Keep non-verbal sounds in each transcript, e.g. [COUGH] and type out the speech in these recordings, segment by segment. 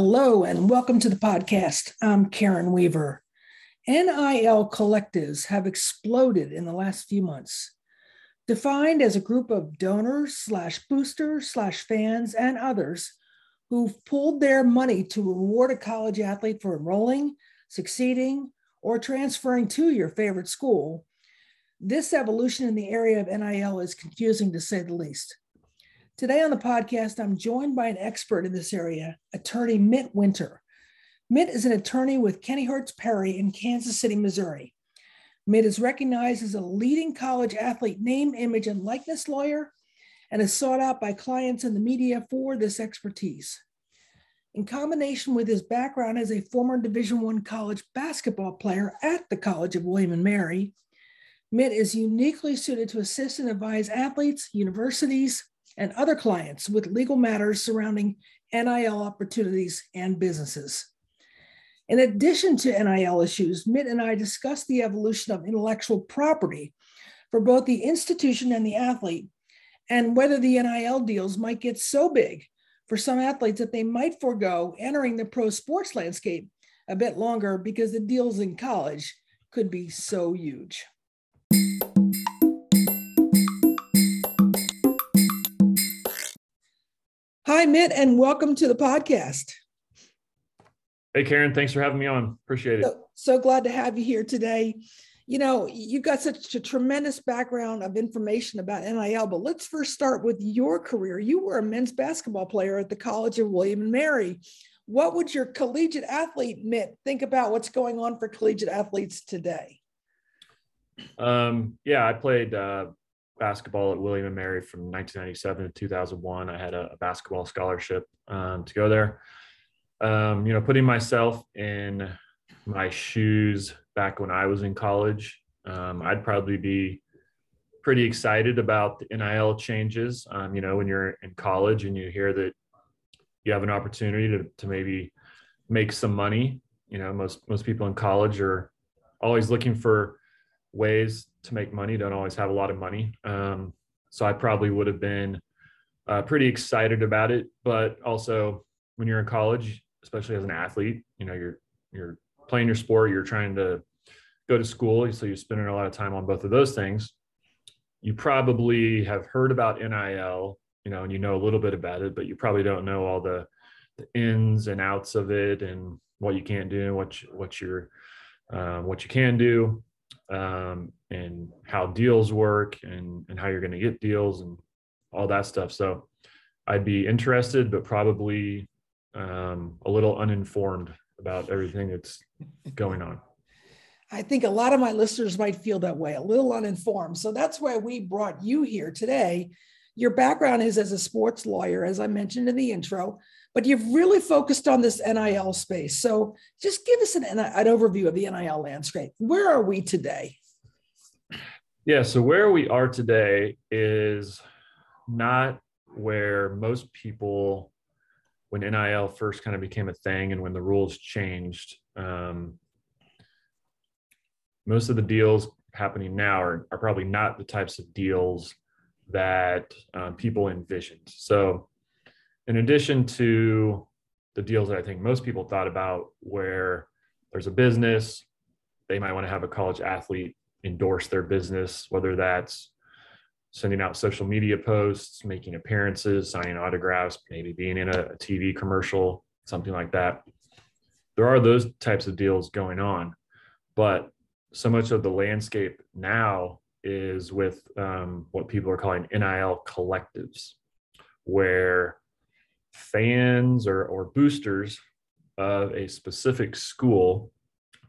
Hello, and welcome to the podcast. I'm Karen Weaver. NIL collectives have exploded in the last few months. Defined as a group of donors slash boosters slash fans and others who've pooled their money to reward a college athlete for enrolling, succeeding, or transferring to your favorite school, this evolution in the area of NIL is confusing to say the least. Today on the podcast, I'm joined by an expert in this area, attorney Mit Winter. Mit is an attorney with Kennyhertz Perry in Kansas City, Missouri. Mit is recognized as a leading college athlete name, image, and likeness lawyer and is sought out by clients and the media for this expertise. In combination with his background as a former Division I college basketball player at the College of William and Mary, Mit is uniquely suited to assist and advise athletes, universities, and other clients with legal matters surrounding NIL opportunities and businesses. In addition to NIL issues, Mit and I discussed the evolution of intellectual property for both the institution and the athlete, and whether the NIL deals might get so big for some athletes that they might forego entering the pro sports landscape a bit longer because the deals in college could be so huge. Hi, Mit, and welcome to the podcast. Hey, Karen, thanks for having me on. Appreciate it. So, so, glad to have you here today. You know, you've got such a tremendous background of information about NIL, but let's first start with your career. You were a men's basketball player at the College of William and Mary. What would your collegiate athlete, Mit, think about what's going on for collegiate athletes today? Um, yeah, I played uh, basketball at William and Mary from 1997 to 2001. I had a, a basketball scholarship um, to go there. Um, you know, putting myself in my shoes back when I was in college, um, I'd probably be pretty excited about the NIL changes. Um, you know, when you're in college and you hear that you have an opportunity to, to maybe make some money. You know, most most people in college are always looking for ways to make money, don't always have a lot of money. Um, so I probably would have been uh, pretty excited about it. But also, when you're in college, especially as an athlete, you know, you're you're playing your sport, you're trying to go to school, so you're spending a lot of time on both of those things. You probably have heard about NIL, you know, and you know a little bit about it, but you probably don't know all the, the ins and outs of it and what you can't do, what you, what you're um, what you can do um, and how deals work and, and how you're going to get deals and all that stuff. So I'd be interested, but probably um, a little uninformed about everything that's going on. I think a lot of my listeners might feel that way, a little uninformed. So that's why we brought you here today. Your background is as a sports lawyer, as I mentioned in the intro, but you've really focused on this NIL space. So just give us an, an overview of the NIL landscape. Where are we today? Yeah, so where we are today is not where most people, when NIL first kind of became a thing and when the rules changed, um, most of the deals happening now are, are probably not the types of deals that um, people envisioned. So in addition to the deals that I think most people thought about, where there's a business, they might want to have a college athlete endorse their business, whether that's sending out social media posts, making appearances, signing autographs, maybe being in a, TV commercial, something like that. There are those types of deals going on, but so much of the landscape now is with um, what people are calling NIL collectives, where fans or, or boosters of a specific school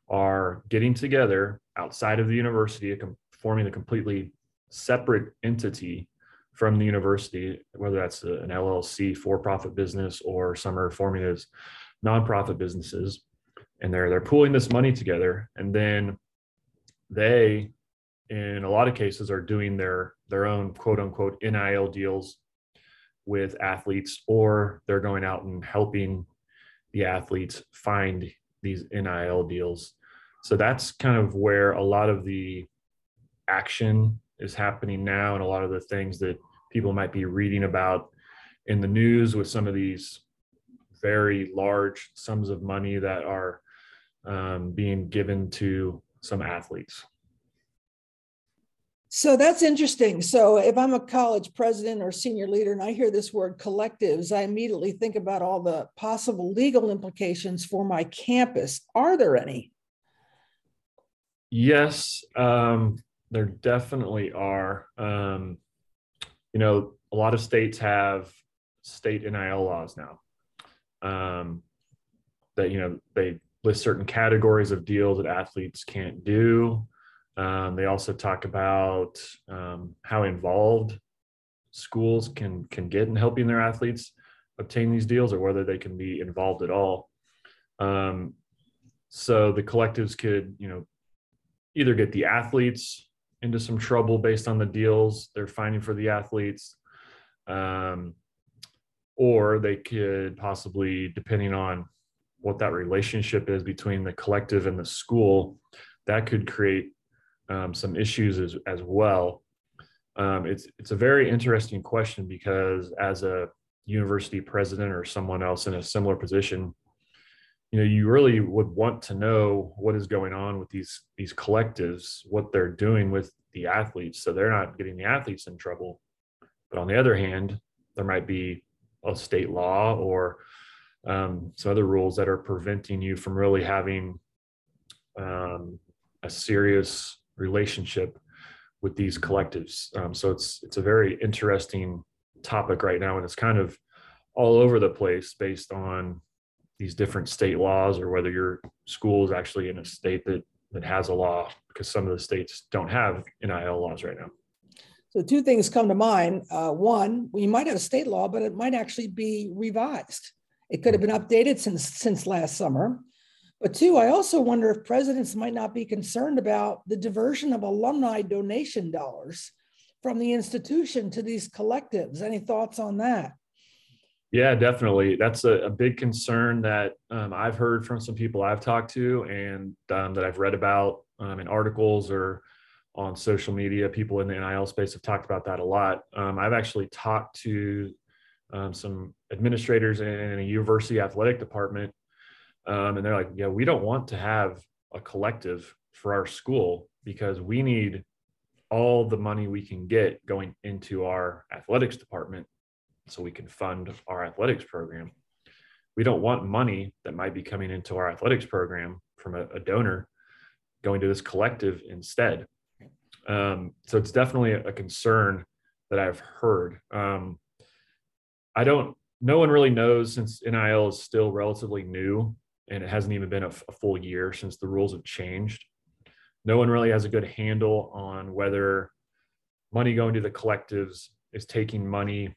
are getting together outside of the university, forming a completely separate entity from the university, whether that's an LLC, for-profit business, or some are forming as nonprofit businesses, and they're they're pooling this money together, and then they, in a lot of cases, are doing their their own quote unquote NIL deals with athletes or they're going out and helping the athletes find these NIL deals. So that's kind of where a lot of the action is happening now and a lot of the things that people might be reading about in the news with some of these very large sums of money that are um, being given to some athletes. So that's interesting. So if I'm a college president or senior leader and I hear this word collectives, I immediately think about all the possible legal implications for my campus. Are there any? Yes, um, there definitely are. Um, you know, a lot of states have state NIL laws now. Um, that you know they list certain categories of deals that athletes can't do. Um, they also talk about um, how involved schools can can get in helping their athletes obtain these deals, or whether they can be involved at all. Um, so the collectives could, you know, either get the athletes into some trouble based on the deals they're finding for the athletes, um, or they could possibly, depending on what that relationship is between the collective and the school, that could create um, some issues as, as well. Um, it's it's a very interesting question because as a university president or someone else in a similar position, you know, you really would want to know what is going on with these these collectives, what they're doing with the athletes, so they're not getting the athletes in trouble. But on the other hand, there might be a state law or um, some other rules that are preventing you from really having um, a serious relationship with these collectives. Um, so it's it's a very interesting topic right now, and it's kind of all over the place based on these different state laws or whether your school is actually in a state that that has a law because some of the states don't have NIL laws right now. So two things come to mind. Uh, one, we might have a state law, but it might actually be revised. It could have been updated since since last summer. But two, I also wonder if presidents might not be concerned about the diversion of alumni donation dollars from the institution to these collectives. Any thoughts on that? Yeah, definitely. That's a, a big concern that um, I've heard from some people I've talked to and um, that I've read about um, in articles or on social media. People in the NIL space have talked about that a lot. Um, I've actually talked to um, some administrators in a university athletic department um, and they're like, yeah, we don't want to have a collective for our school because we need all the money we can get going into our athletics department so we can fund our athletics program. We don't want money that might be coming into our athletics program from a, a donor going to this collective instead. Um, so it's definitely a, concern that I've heard. Um, I don't, no one really knows since NIL is still relatively new and it hasn't even been a, full year since the rules have changed. No one really has a good handle on whether money going to the collectives is taking money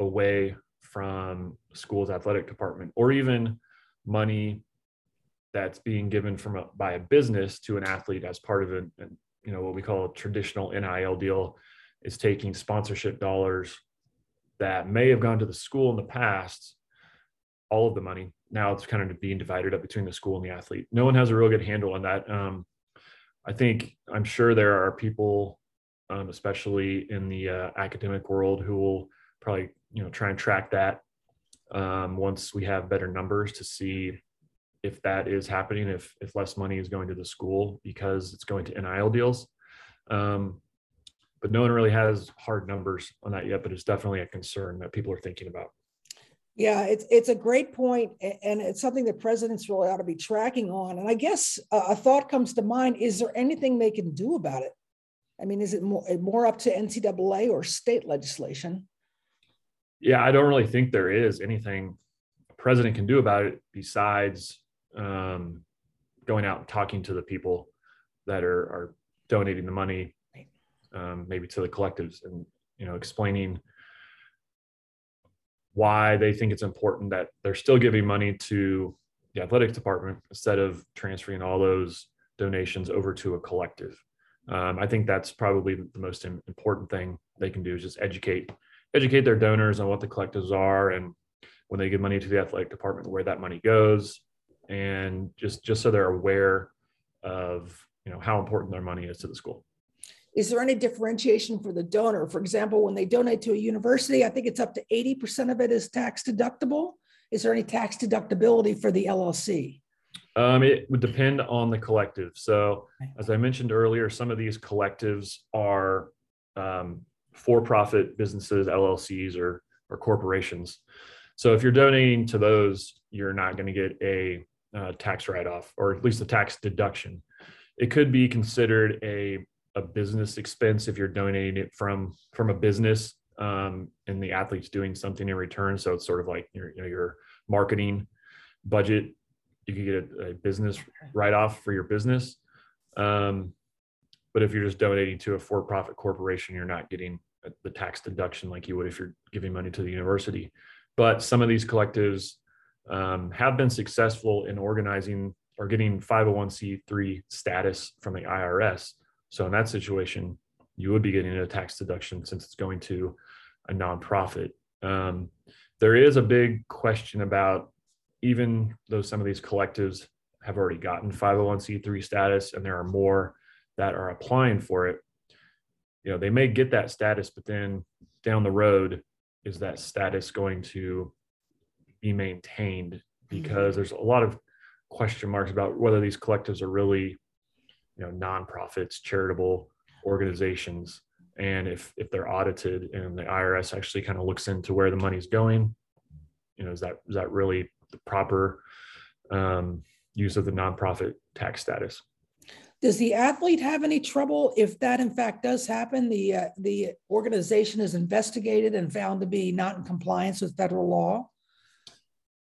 away from school's athletic department or even money that's being given from a, by a business to an athlete as part of a, a you know what we call a traditional NIL deal is taking sponsorship dollars that may have gone to the school in the past all of the money now it's kind of being divided up between the school and the athlete. No one has a real good handle on that. Um, I think I'm sure there are people, um, especially in the uh, academic world, who will probably you know try and track that um, once we have better numbers to see if that is happening, if if less money is going to the school because it's going to NIL deals. Um, but no one really has hard numbers on that yet. But it's definitely a concern that people are thinking about. Yeah, it's it's a great point, and it's something that presidents really ought to be tracking on. And I guess a thought comes to mind: Is there anything they can do about it? I mean, is it more more up to NCAA or state legislation? Yeah, I don't really think there is anything a president can do about it besides um, going out and talking to the people that are are donating the money, um, maybe to the collectives, and you know, explaining why they think it's important that they're still giving money to the athletics department instead of transferring all those donations over to a collective. Um, I think that's probably the most important thing they can do is just educate educate their donors on what the collectives are and when they give money to the athletic department where that money goes and just just so they're aware of you know how important their money is to the school is there any differentiation for the donor? For example, when they donate to a university, I think it's up to 80% of it is tax deductible. is there any tax deductibility for the LLC? Um, it would depend on the collective. So, as I mentioned earlier, some of these collectives are um, for-profit businesses, LLCs, or or corporations. So, if you're donating to those, you're not going to get a uh, tax write-off, or at least a tax deduction. It could be considered a a business expense if you're donating it from from a business um, and the athlete's doing something in return. So it's sort of like your you know, your marketing budget. You could get a, a business write off for your business. Um, but if you're just donating to a for-profit corporation, you're not getting the tax deduction like you would if you're giving money to the university. But some of these collectives um, have been successful in organizing or getting 501c3 status from the IRS. So in that situation, you would be getting a tax deduction since it's going to a nonprofit. Um, there is a big question about even though some of these collectives have already gotten 501c3 status and there are more that are applying for it you know they may get that status but then down the road is that status going to be maintained because there's a lot of question marks about whether these collectives are really you know nonprofits charitable organizations. And if if they're audited and the irs actually kind of looks into where the money's going you know is that is that really the proper um, use of the nonprofit tax status? Does the athlete have any trouble if that in fact does happen? The uh, the organization is investigated and found to be not in compliance with federal law?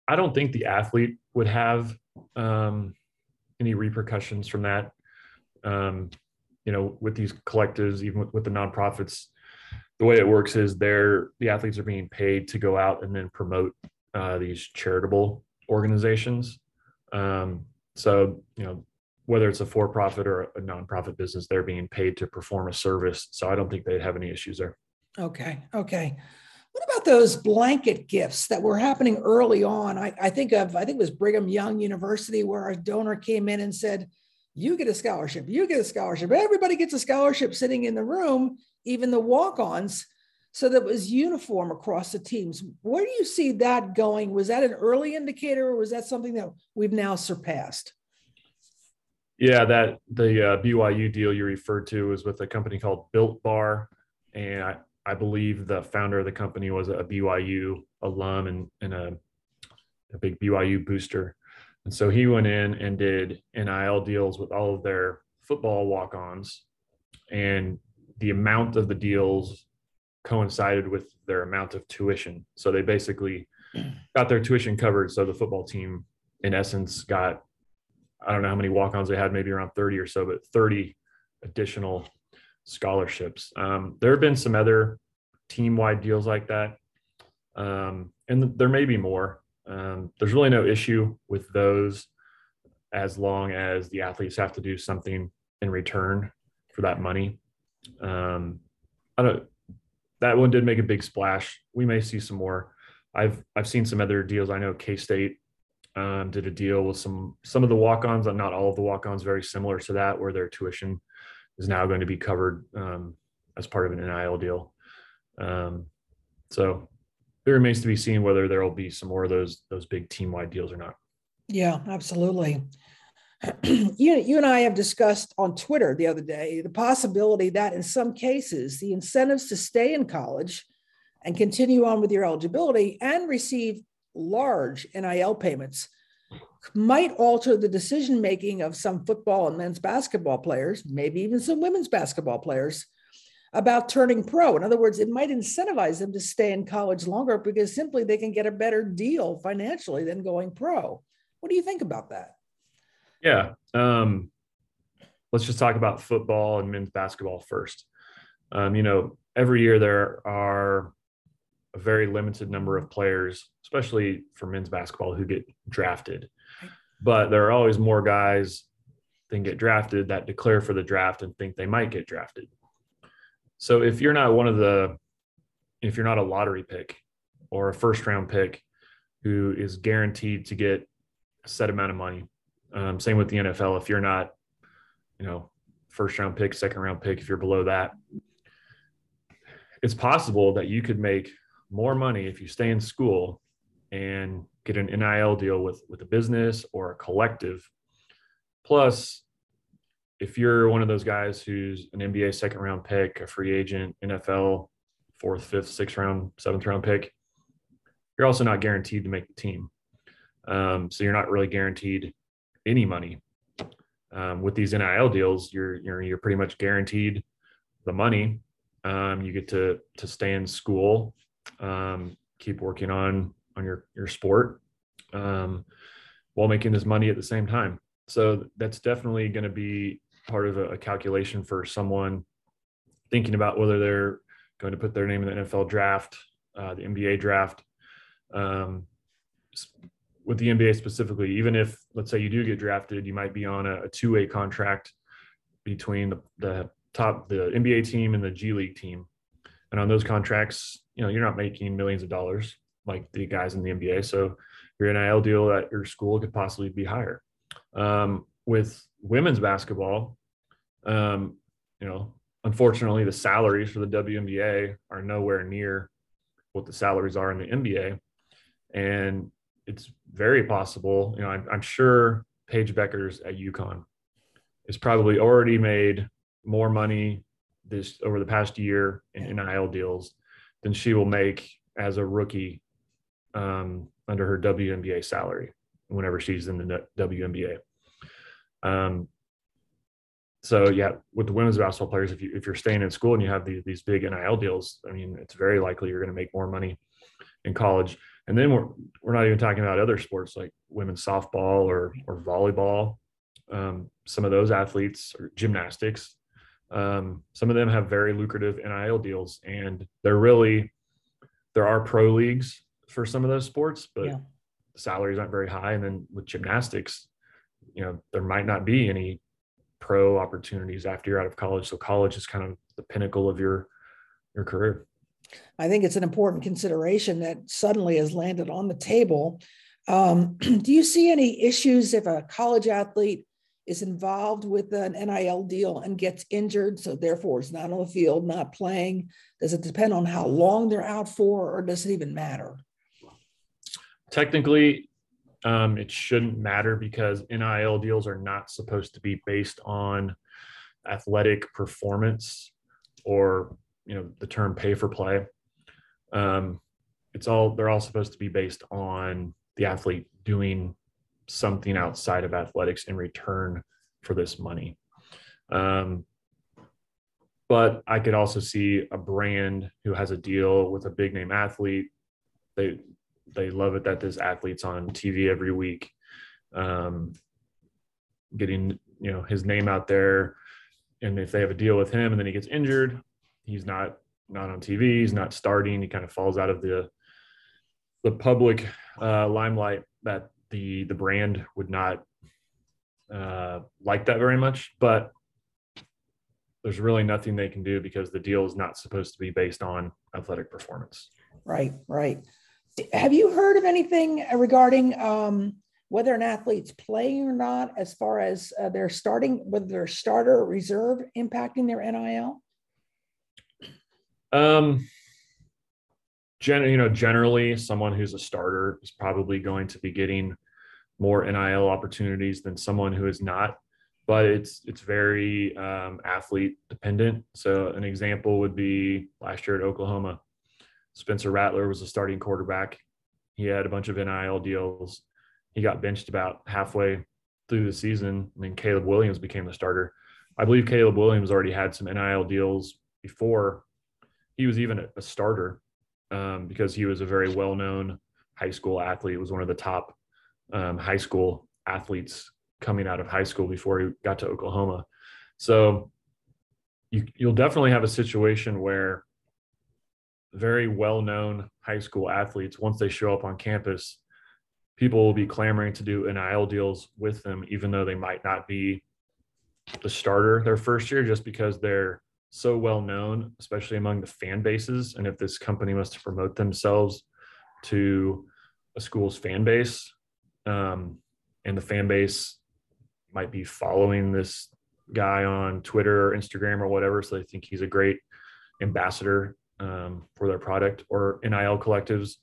I don't think the athlete would have um, any repercussions from that um, you know, with these collectives, even with, with the nonprofits, the way it works is they're the athletes are being paid to go out and then promote uh, these charitable organizations. Um, so, you know, whether it's a for-profit or a nonprofit business, they're being paid to perform a service. So I don't think they'd have any issues there. Okay. Okay. What about those blanket gifts that were happening early on? I, I think of, I think it was Brigham Young University where a donor came in and said, you get a scholarship, you get a scholarship, everybody gets a scholarship sitting in the room, even the walk ons. So that was uniform across the teams. Where do you see that going? Was that an early indicator or was that something that we've now surpassed? Yeah, that the uh, BYU deal you referred to was with a company called Built Bar. And I, I believe the founder of the company was a BYU alum and, and a, a big BYU booster. And so he went in and did NIL deals with all of their football walk ons. And the amount of the deals coincided with their amount of tuition. So they basically got their tuition covered. So the football team, in essence, got I don't know how many walk ons they had, maybe around 30 or so, but 30 additional scholarships. Um, there have been some other team wide deals like that. Um, and there may be more. Um, there's really no issue with those as long as the athletes have to do something in return for that money. Um, I don't. That one did make a big splash. We may see some more. I've I've seen some other deals. I know K State um, did a deal with some some of the walk-ons, not all of the walk-ons, very similar to that, where their tuition is now going to be covered um, as part of an NIL deal. Um, so it remains to be seen whether there will be some more of those those big team wide deals or not. Yeah, absolutely. [CLEARS THROAT] you, you and I have discussed on Twitter the other day the possibility that in some cases the incentives to stay in college and continue on with your eligibility and receive large NIL payments might alter the decision making of some football and men's basketball players, maybe even some women's basketball players, about turning pro. In other words, it might incentivize them to stay in college longer because simply they can get a better deal financially than going pro. What do you think about that? Yeah. Um, let's just talk about football and men's basketball first. Um, you know, every year there are a very limited number of players, especially for men's basketball, who get drafted. But there are always more guys than get drafted that declare for the draft and think they might get drafted. So if you're not one of the, if you're not a lottery pick or a first round pick who is guaranteed to get a set amount of money, um, same with the NFL. If you're not, you know, first round pick, second round pick, if you're below that, it's possible that you could make more money if you stay in school and get an NIL deal with with a business or a collective. Plus, if you're one of those guys who's an NBA second round pick, a free agent, NFL fourth, fifth, sixth round, seventh round pick, you're also not guaranteed to make the team. Um, so you're not really guaranteed any money. Um, with these NIL deals, you're, you're you're pretty much guaranteed the money. Um, you get to to stay in school, um, keep working on on your your sport, um, while making this money at the same time. So that's definitely going to be part of a, calculation for someone thinking about whether they're going to put their name in the NFL draft, uh, the NBA draft. Um, with the NBA specifically, even if let's say you do get drafted, you might be on a, a two-way contract between the, the top the NBA team and the G League team. And on those contracts, you know, you're not making millions of dollars like the guys in the NBA. So your NIL deal at your school could possibly be higher. Um, with women's basketball, um, you know, unfortunately, the salaries for the WNBA are nowhere near what the salaries are in the NBA. And it's very possible, you know, I'm, I'm sure Paige Bueckers at UConn is probably already made more money this over the past year in NIL deals than she will make as a rookie um, under her WNBA salary whenever she's in the WNBA. Um, so yeah, with the women's basketball players, if you if you're staying in school and you have these these big NIL deals, I mean, it's very likely you're going to make more money in college. And then we're we're not even talking about other sports like women's softball or or volleyball. Um, some of those athletes or gymnastics, um, some of them have very lucrative NIL deals, and they're really there are pro leagues for some of those sports, but yeah. salaries aren't very high. And then with gymnastics, you know, there might not be any pro opportunities after you're out of college. So college is kind of the pinnacle of your your career. I think it's an important consideration that suddenly has landed on the table. Um, [CLEARS THROAT] do you see any issues if a college athlete is involved with an NIL deal and gets injured, so therefore is not on the field, not playing? Does it depend on how long they're out for, or does it even matter? Technically, um, it shouldn't matter because NIL deals are not supposed to be based on athletic performance or you know the term pay for play. Um, it's all they're all supposed to be based on the athlete doing something outside of athletics in return for this money. Um, but I could also see a brand who has a deal with a big name athlete. They they love it that this athlete's on TV every week, um, getting you know his name out there. And if they have a deal with him and then he gets injured, he's not not on TV. He's not starting. He kind of falls out of the the public uh, limelight that the the brand would not uh, like that very much. But there's really nothing they can do because the deal is not supposed to be based on athletic performance. Right, right. Have you heard of anything regarding um, whether an athlete's playing or not, as far as uh, their starting, whether they're starter or reserve impacting their NIL? Um, gen, you know, generally, someone who's a starter is probably going to be getting more NIL opportunities than someone who is not. But it's it's very um, athlete dependent. So an example would be last year at Oklahoma Spencer Rattler was a starting quarterback. He had a bunch of NIL deals. He got benched about halfway through the season, and then Caleb Williams became the starter. I believe Caleb Williams already had some NIL deals before he was even a starter um, because he was a very well known high school athlete. He was one of the top um, high school athletes coming out of high school before he got to Oklahoma. So you, you'll definitely have a situation where very well known high school athletes, once they show up on campus, people will be clamoring to do NIL deals with them, even though they might not be the starter their first year, just because they're so well known, especially among the fan bases. And if this company wants to promote themselves to a school's fan base, um, and the fan base might be following this guy on Twitter or Instagram or whatever, so they think he's a great ambassador um, for their product or NIL collectives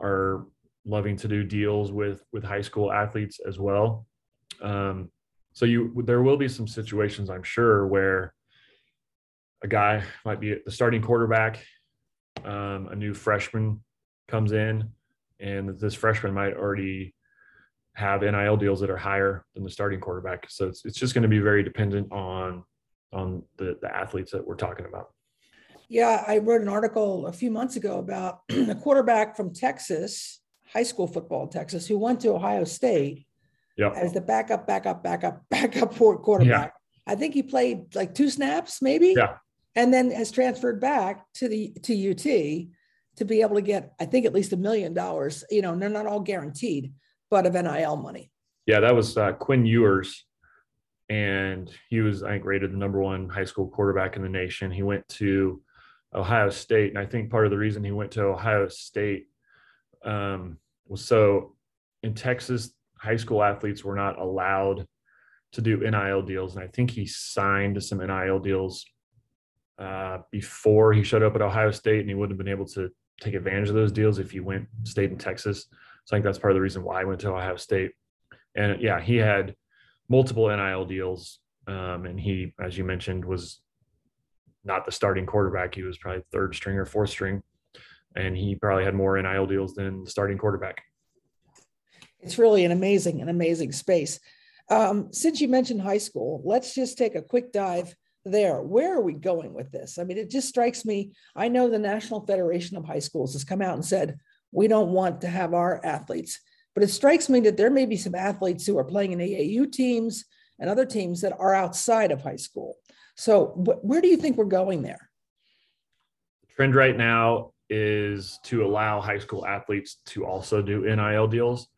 are loving to do deals with with high school athletes as well. Um, so you there will be some situations I'm sure where a guy might be the starting quarterback, um, a new freshman comes in, and this freshman might already have NIL deals that are higher than the starting quarterback. So it's it's just going to be very dependent on on the the athletes that we're talking about. Yeah, I wrote an article a few months ago about [CLEARS THROAT] a quarterback from Texas, high school football in Texas, who went to Ohio State yep. as the backup, backup, backup, [LAUGHS] backup quarterback. Yeah. I think he played like two snaps, maybe. Yeah. And then has transferred back to the to UT to be able to get, I think, at least a million dollars. You know, they're not all guaranteed, but of NIL money. Yeah, that was uh, Quinn Ewers, and he was, I think, rated the number one high school quarterback in the nation. He went to Ohio State, and I think part of the reason he went to Ohio State um, was so in Texas, high school athletes were not allowed to do NIL deals, and I think he signed some NIL deals uh, before he showed up at Ohio State, and he wouldn't have been able to take advantage of those deals if he went stayed in Texas. So I think that's part of the reason why I went to Ohio State. And yeah, he had multiple NIL deals, um, and he, as you mentioned, was not the starting quarterback. He was probably third string or fourth string, and he probably had more NIL deals than the starting quarterback. It's really an amazing, an amazing space. Um, since you mentioned high school, let's just take a quick dive there. Where are we going with this? I mean, it just strikes me. I know the National Federation of High Schools has come out and said, we don't want to have our athletes. But it strikes me that there may be some athletes who are playing in AAU teams and other teams that are outside of high school. So, where do you think we're going there? The trend right now is to allow high school athletes to also do NIL deals.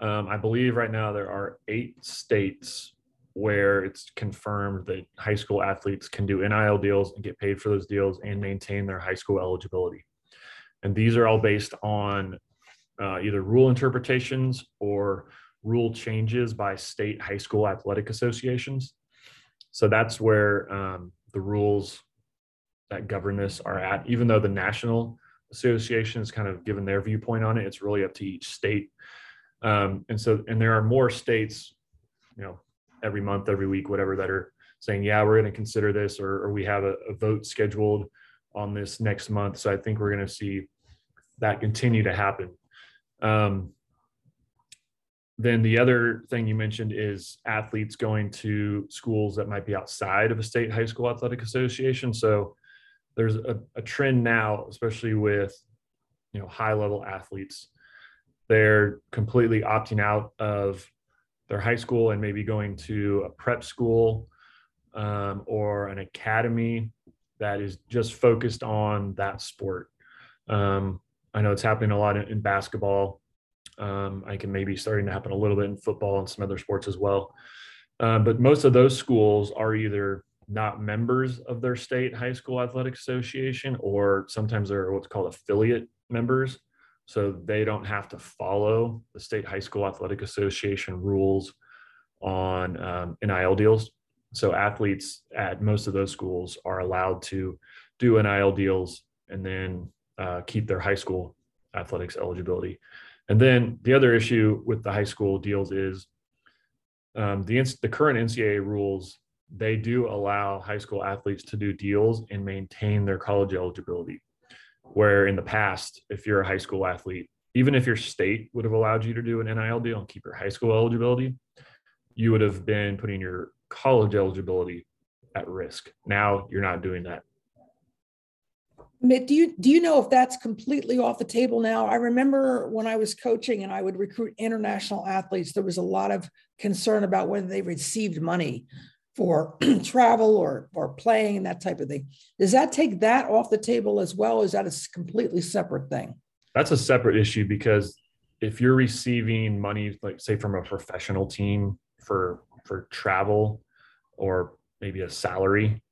Um, I believe right now there are eight states where it's confirmed that high school athletes can do NIL deals and get paid for those deals and maintain their high school eligibility. And these are all based on uh, either rule interpretations or rule changes by state high school athletic associations. So that's where um, the rules that govern this are at. Even though the national association has kind of given their viewpoint on it, it's really up to each state. Um, and so, and there are more states, you know, every month, every week, whatever, that are saying, yeah, we're going to consider this, or, or we have a, a vote scheduled on this next month. So I think we're going to see that continue to happen. Um, then the other thing you mentioned is athletes going to schools that might be outside of a state high school athletic association. So there's a, a trend now, especially with you know high level athletes, they're completely opting out of their high school and maybe going to a prep school um, or an academy that is just focused on that sport. Um, I know it's happening a lot in, in basketball. Um, I can maybe starting to happen a little bit in football and some other sports as well. Uh, but most of those schools are either not members of their state high school athletic association, or sometimes they're what's called affiliate members. So they don't have to follow the state high school athletic association rules on um, NIL deals. So athletes at most of those schools are allowed to do NIL deals and then uh, keep their high school athletics eligibility. And then the other issue with the high school deals is um, the the current NCAA rules. They do allow high school athletes to do deals and maintain their college eligibility. Where in the past, if you're a high school athlete, even if your state would have allowed you to do an NIL deal and keep your high school eligibility, you would have been putting your college eligibility at risk. Now you're not doing that do you do you know if that's completely off the table now? I remember when I was coaching and I would recruit international athletes, there was a lot of concern about whether they received money for [CLEARS THROAT] travel or or playing and that type of thing. Does that take that off the table as well? is that a completely separate thing? That's a separate issue because if you're receiving money, like say from a professional team for for travel or maybe a salary,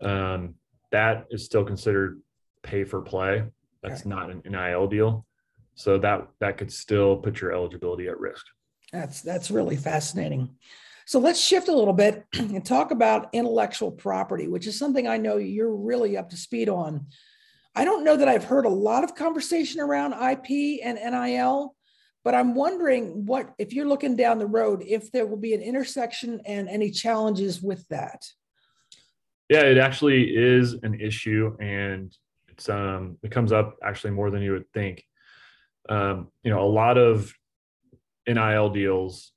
um, that is still considered pay for play. That's not an NIL deal. So that that could still put your eligibility at risk. That's that's really fascinating. So let's shift a little bit [CLEARS THROAT] and talk about intellectual property, which is something I know you're really up to speed on. I don't know that I've heard a lot of conversation around IP and NIL, But I'm wondering what, if you're looking down the road, if there will be an intersection and any challenges with that. Yeah, it actually is an issue, and it's um it comes up actually more than you would think. Um, you know, a lot of NIL deals,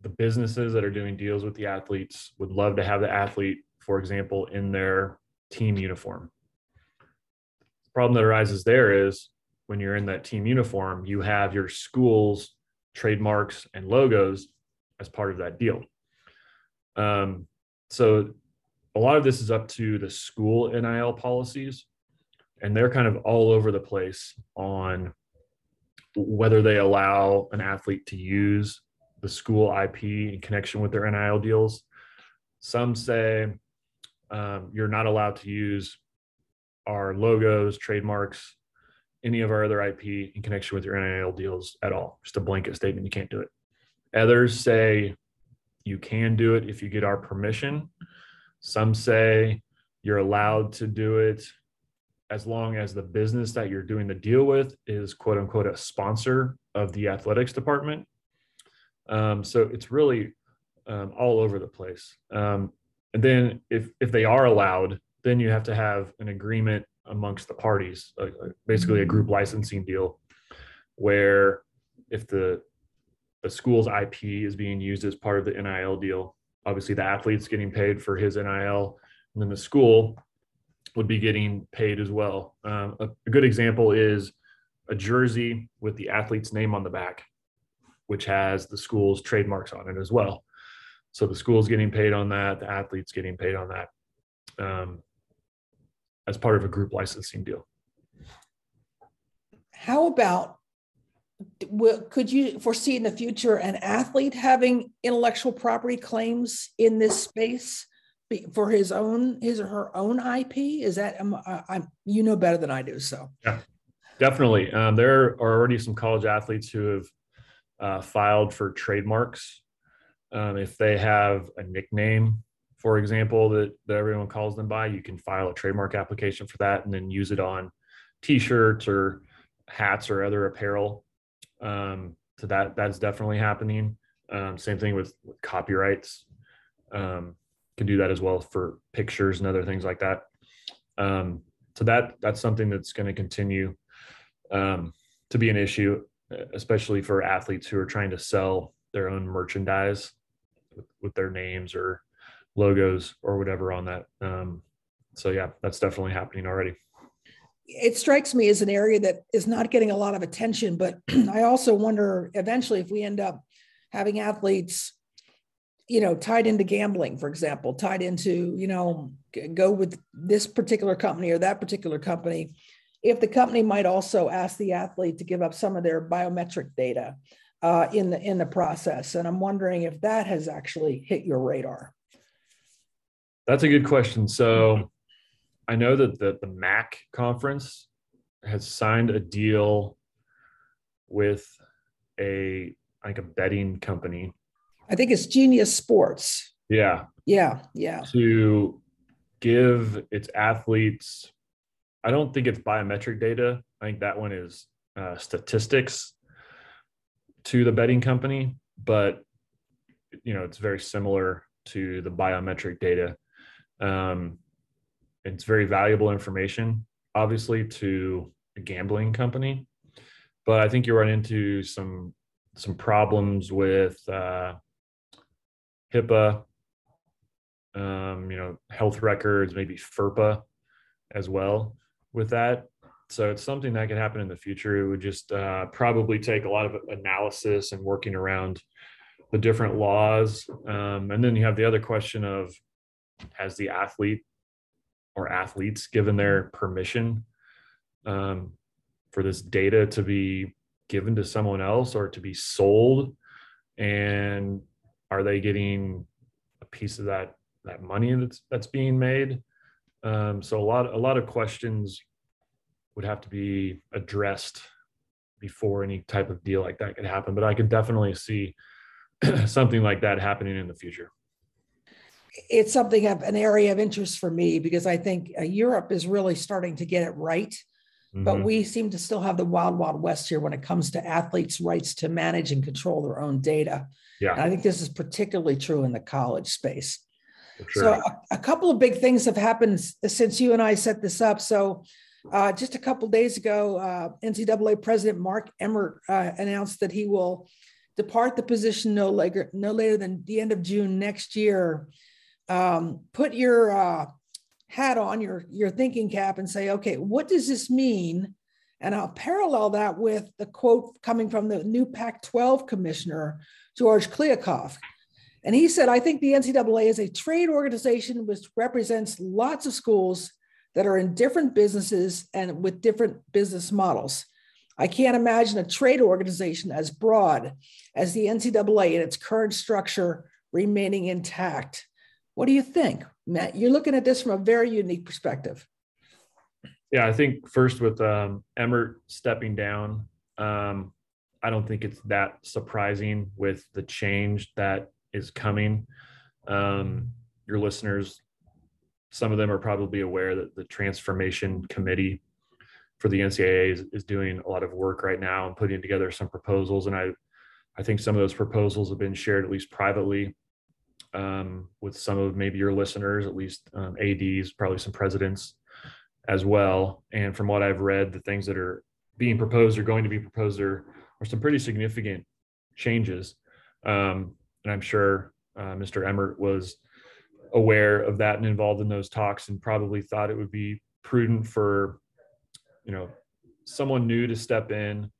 the businesses that are doing deals with the athletes would love to have the athlete, for example, in their team uniform. The problem that arises there is when you're in that team uniform, you have your school's trademarks and logos as part of that deal. Um, so a lot of this is up to the school NIL policies, and they're kind of all over the place on whether they allow an athlete to use the school IP in connection with their NIL deals. Some say um, you're not allowed to use our logos, trademarks, any of our other IP in connection with your NIL deals at all. Just a blanket statement, you can't do it. Others say you can do it if you get our permission. Some say you're allowed to do it as long as the business that you're doing the deal with is quote unquote a sponsor of the athletics department. Um, so it's really um, all over the place. Um, and then if if they are allowed, then you have to have an agreement amongst the parties, uh, basically a group licensing deal, where if the the school's IP is being used as part of the NIL deal, obviously the athlete's getting paid for his NIL, and then the school would be getting paid as well. Um, a, a, good example is a jersey with the athlete's name on the back, which has the school's trademarks on it as well. So the school's getting paid on that, the athlete's getting paid on that um, as part of a group licensing deal. How about could you foresee in the future an athlete having intellectual property claims in this space? for his own his or her own IP? Is that I'm, I'm you know better than I do? So yeah, definitely. Um, there are already some college athletes who have uh, filed for trademarks. Um, if they have a nickname, for example, that that everyone calls them by, you can file a trademark application for that and then use it on T-shirts or hats or other apparel. Um, so that that's definitely happening. Um, same thing with, with copyrights. Um, can do that as well for pictures and other things like that. Um, so that that's something that's going to continue um, to be an issue, especially for athletes who are trying to sell their own merchandise with, with their names or logos or whatever on that. Um, so yeah, that's definitely happening already. It strikes me as an area that is not getting a lot of attention, but [CLEARS THROAT] I also wonder eventually if we end up having athletes you know tied into gambling for example tied into you know go with this particular company or that particular company. If the company might also ask the athlete to give up some of their biometric data uh, in the in the process. And i'm wondering if that has actually hit your radar. That's a good question. So i know that the, the MAC conference has signed a deal with a like a betting company I think it's Genius Sports. Yeah. Yeah. Yeah. To give its athletes, I don't think it's biometric data. I think that one is uh, statistics to the betting company, but you know it's very similar to the biometric data. Um, it's very valuable information, obviously, to a gambling company. But I think you run into some some problems with uh, HIPAA, um, you know, health records, maybe FERPA as well with that. So it's something that could happen in the future. It would just uh, probably take a lot of analysis and working around the different laws. Um, and then you have the other question of has the athlete or athletes given their permission um, for this data to be given to someone else or to be sold? And are they getting a piece of that that money that's that's being made? Um, so a lot a lot of questions would have to be addressed before any type of deal like that could happen but i could definitely see [CLEARS THROAT] something like that happening in the future it's something of an area of interest for me because i think uh, europe is really starting to get it right mm-hmm. but we seem to still have the wild, wild west here when it comes to athletes' rights to manage and control their own data. Yeah. And I think this is particularly true in the college space. Sure. So, a, a, couple of big things have happened since you and I set this up. So, uh, just a couple days ago, uh, NCAA President Mark Emmert uh, announced that he will depart the position no later, no later than the end of June next year. Um, put your uh, hat on, your, your thinking cap, and say, okay, what does this mean? And I'll parallel that with the quote coming from the new Pac 12 commissioner, George Kliavkoff. And he said, I think the NCAA is a trade organization which represents lots of schools that are in different businesses and with different business models. I can't imagine a trade organization as broad as the NCAA in its current structure remaining intact. What do you think, Matt? You're looking at this from a very unique perspective. Yeah, I think first with um, Emmert stepping down, um, I don't think it's that surprising with the change that is coming. Um, your listeners some of them are probably aware that the transformation committee for the NCAA is, is doing a lot of work right now and putting together some proposals. And I, I think some of those proposals have been shared at least privately um, with some of maybe your listeners, at least um, ads, probably some presidents as well. And from what I've read, the things that are being proposed or going to be proposed are, are some pretty significant changes. Um, and I'm sure uh, Mr. Emmert was aware of that and involved in those talks and probably thought it would be prudent for you know someone new to step in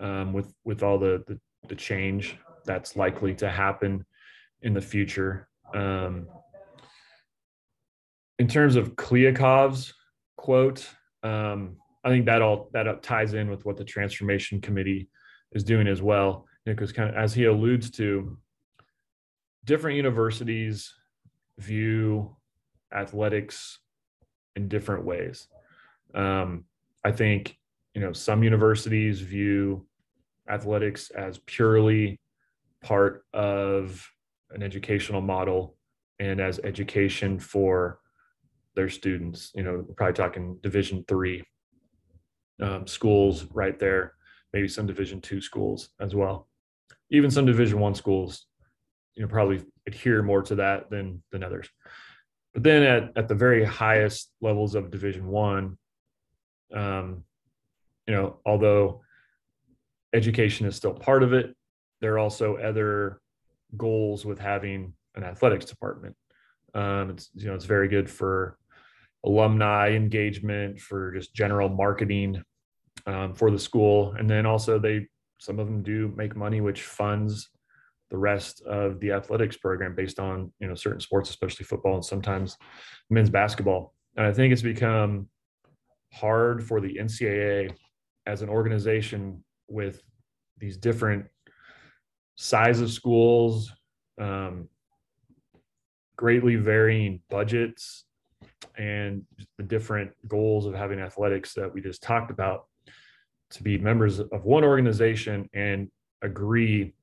um, with with all the, the, the change that's likely to happen in the future um, in terms of Kliavkoff's quote um, i think that all that ties in with what the transformation committee is doing as well because kind of as he alludes to different universities view athletics in different ways. Um, I think you know some universities view athletics as purely part of an educational model and as education for their students. You know, we're probably talking Division three um, schools right there, maybe some Division two schools as well, even some Division one schools. You know, probably adhere more to that than than others. But then at, at the very highest levels of Division One, um, you know, although education is still part of it, there are also other goals with having an athletics department. Um, it's you know it's very good for alumni engagement, for just general marketing um, for the school, and then also they some of them do make money, which funds the rest of the athletics program based on you know certain sports especially football and sometimes men's basketball and i think it's become hard for the ncaa as an organization with these different size of schools um, greatly varying budgets and the different goals of having athletics that we just talked about to be members of one organization and agree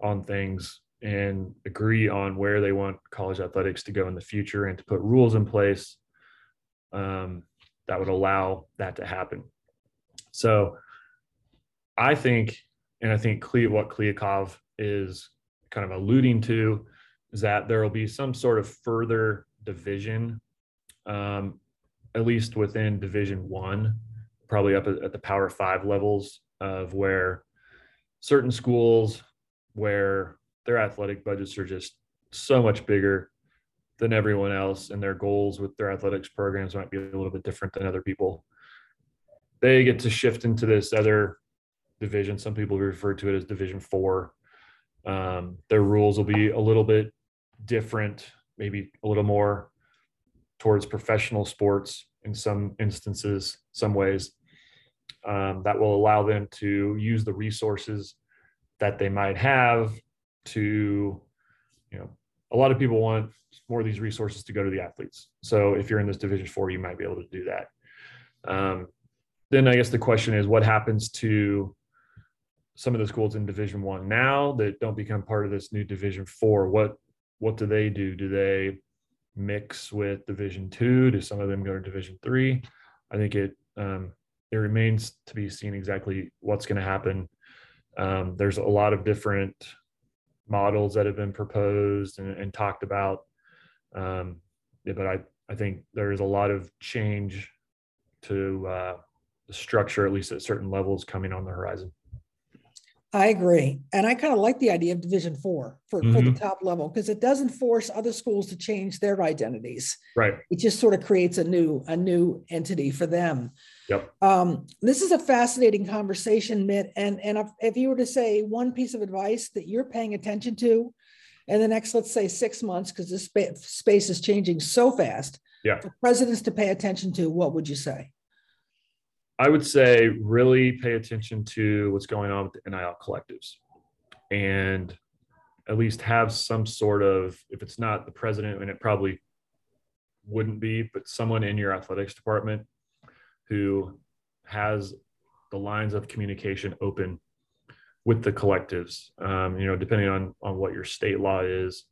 on things and agree on where they want college athletics to go in the future and to put rules in place um, that would allow that to happen. So I think, and I think what Kliavkoff is kind of alluding to is that there will be some sort of further division, um, at least within Division One, probably up at, at the Power Five levels of where certain schools where their athletic budgets are just so much bigger than everyone else and their goals with their athletics programs might be a little bit different than other people. They get to shift into this other division. Some people refer to it as division four um, their rules will be a little bit different maybe a little more towards professional sports in some instances some ways um, that will allow them to use the resources that they might have to, you know, a lot of people want more of these resources to go to the athletes. So if you're in this division four, you might be able to do that. Um, then I guess the question is what happens to some of the schools in division one now that don't become part of this new division four? What, what do they do? Do they mix with division two? Do some of them go to division three? I think it, um, it remains to be seen exactly what's going to happen. Um, there's a lot of different models that have been proposed and, and talked about. Um, yeah, but I, I think there is a lot of change to uh, the structure, at least at certain levels, coming on the horizon. I agree. And I kind of like the idea of Division Four for, mm-hmm. for the mm-hmm. top level because it doesn't force other schools to change their identities. Right. It just sort of creates a new a new entity for them. Yep. Um, this is a fascinating conversation, Mit. And and if, if you were to say one piece of advice that you're paying attention to in the next, let's say, six months, because this spa- space is changing so fast, yeah. for presidents to pay attention to, what would you say? I would say really pay attention to what's going on with the NIL collectives and at least have some sort of, if it's not the president, and it probably wouldn't be, but someone in your athletics department who has the lines of communication open with the collectives. Um, you know, depending on on what your state law is,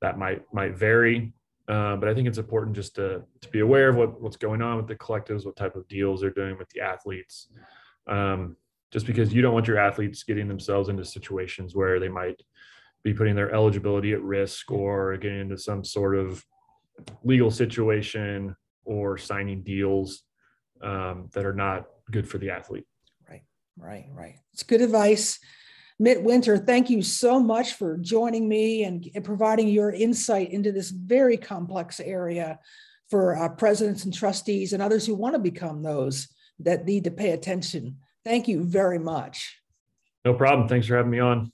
that might might vary. Uh, but I think it's important just to, to be aware of what, what's going on with the collectives, what type of deals they're doing with the athletes. Um, just because you don't want your athletes getting themselves into situations where they might be putting their eligibility at risk or getting into some sort of legal situation or signing deals um, that are not good for the athlete. Right, right, right. It's good advice. Mit Winter, thank you so much for joining me and, providing your insight into this very complex area for presidents and trustees and others who want to become those that need to pay attention. Thank you very much. No problem. Thanks for having me on.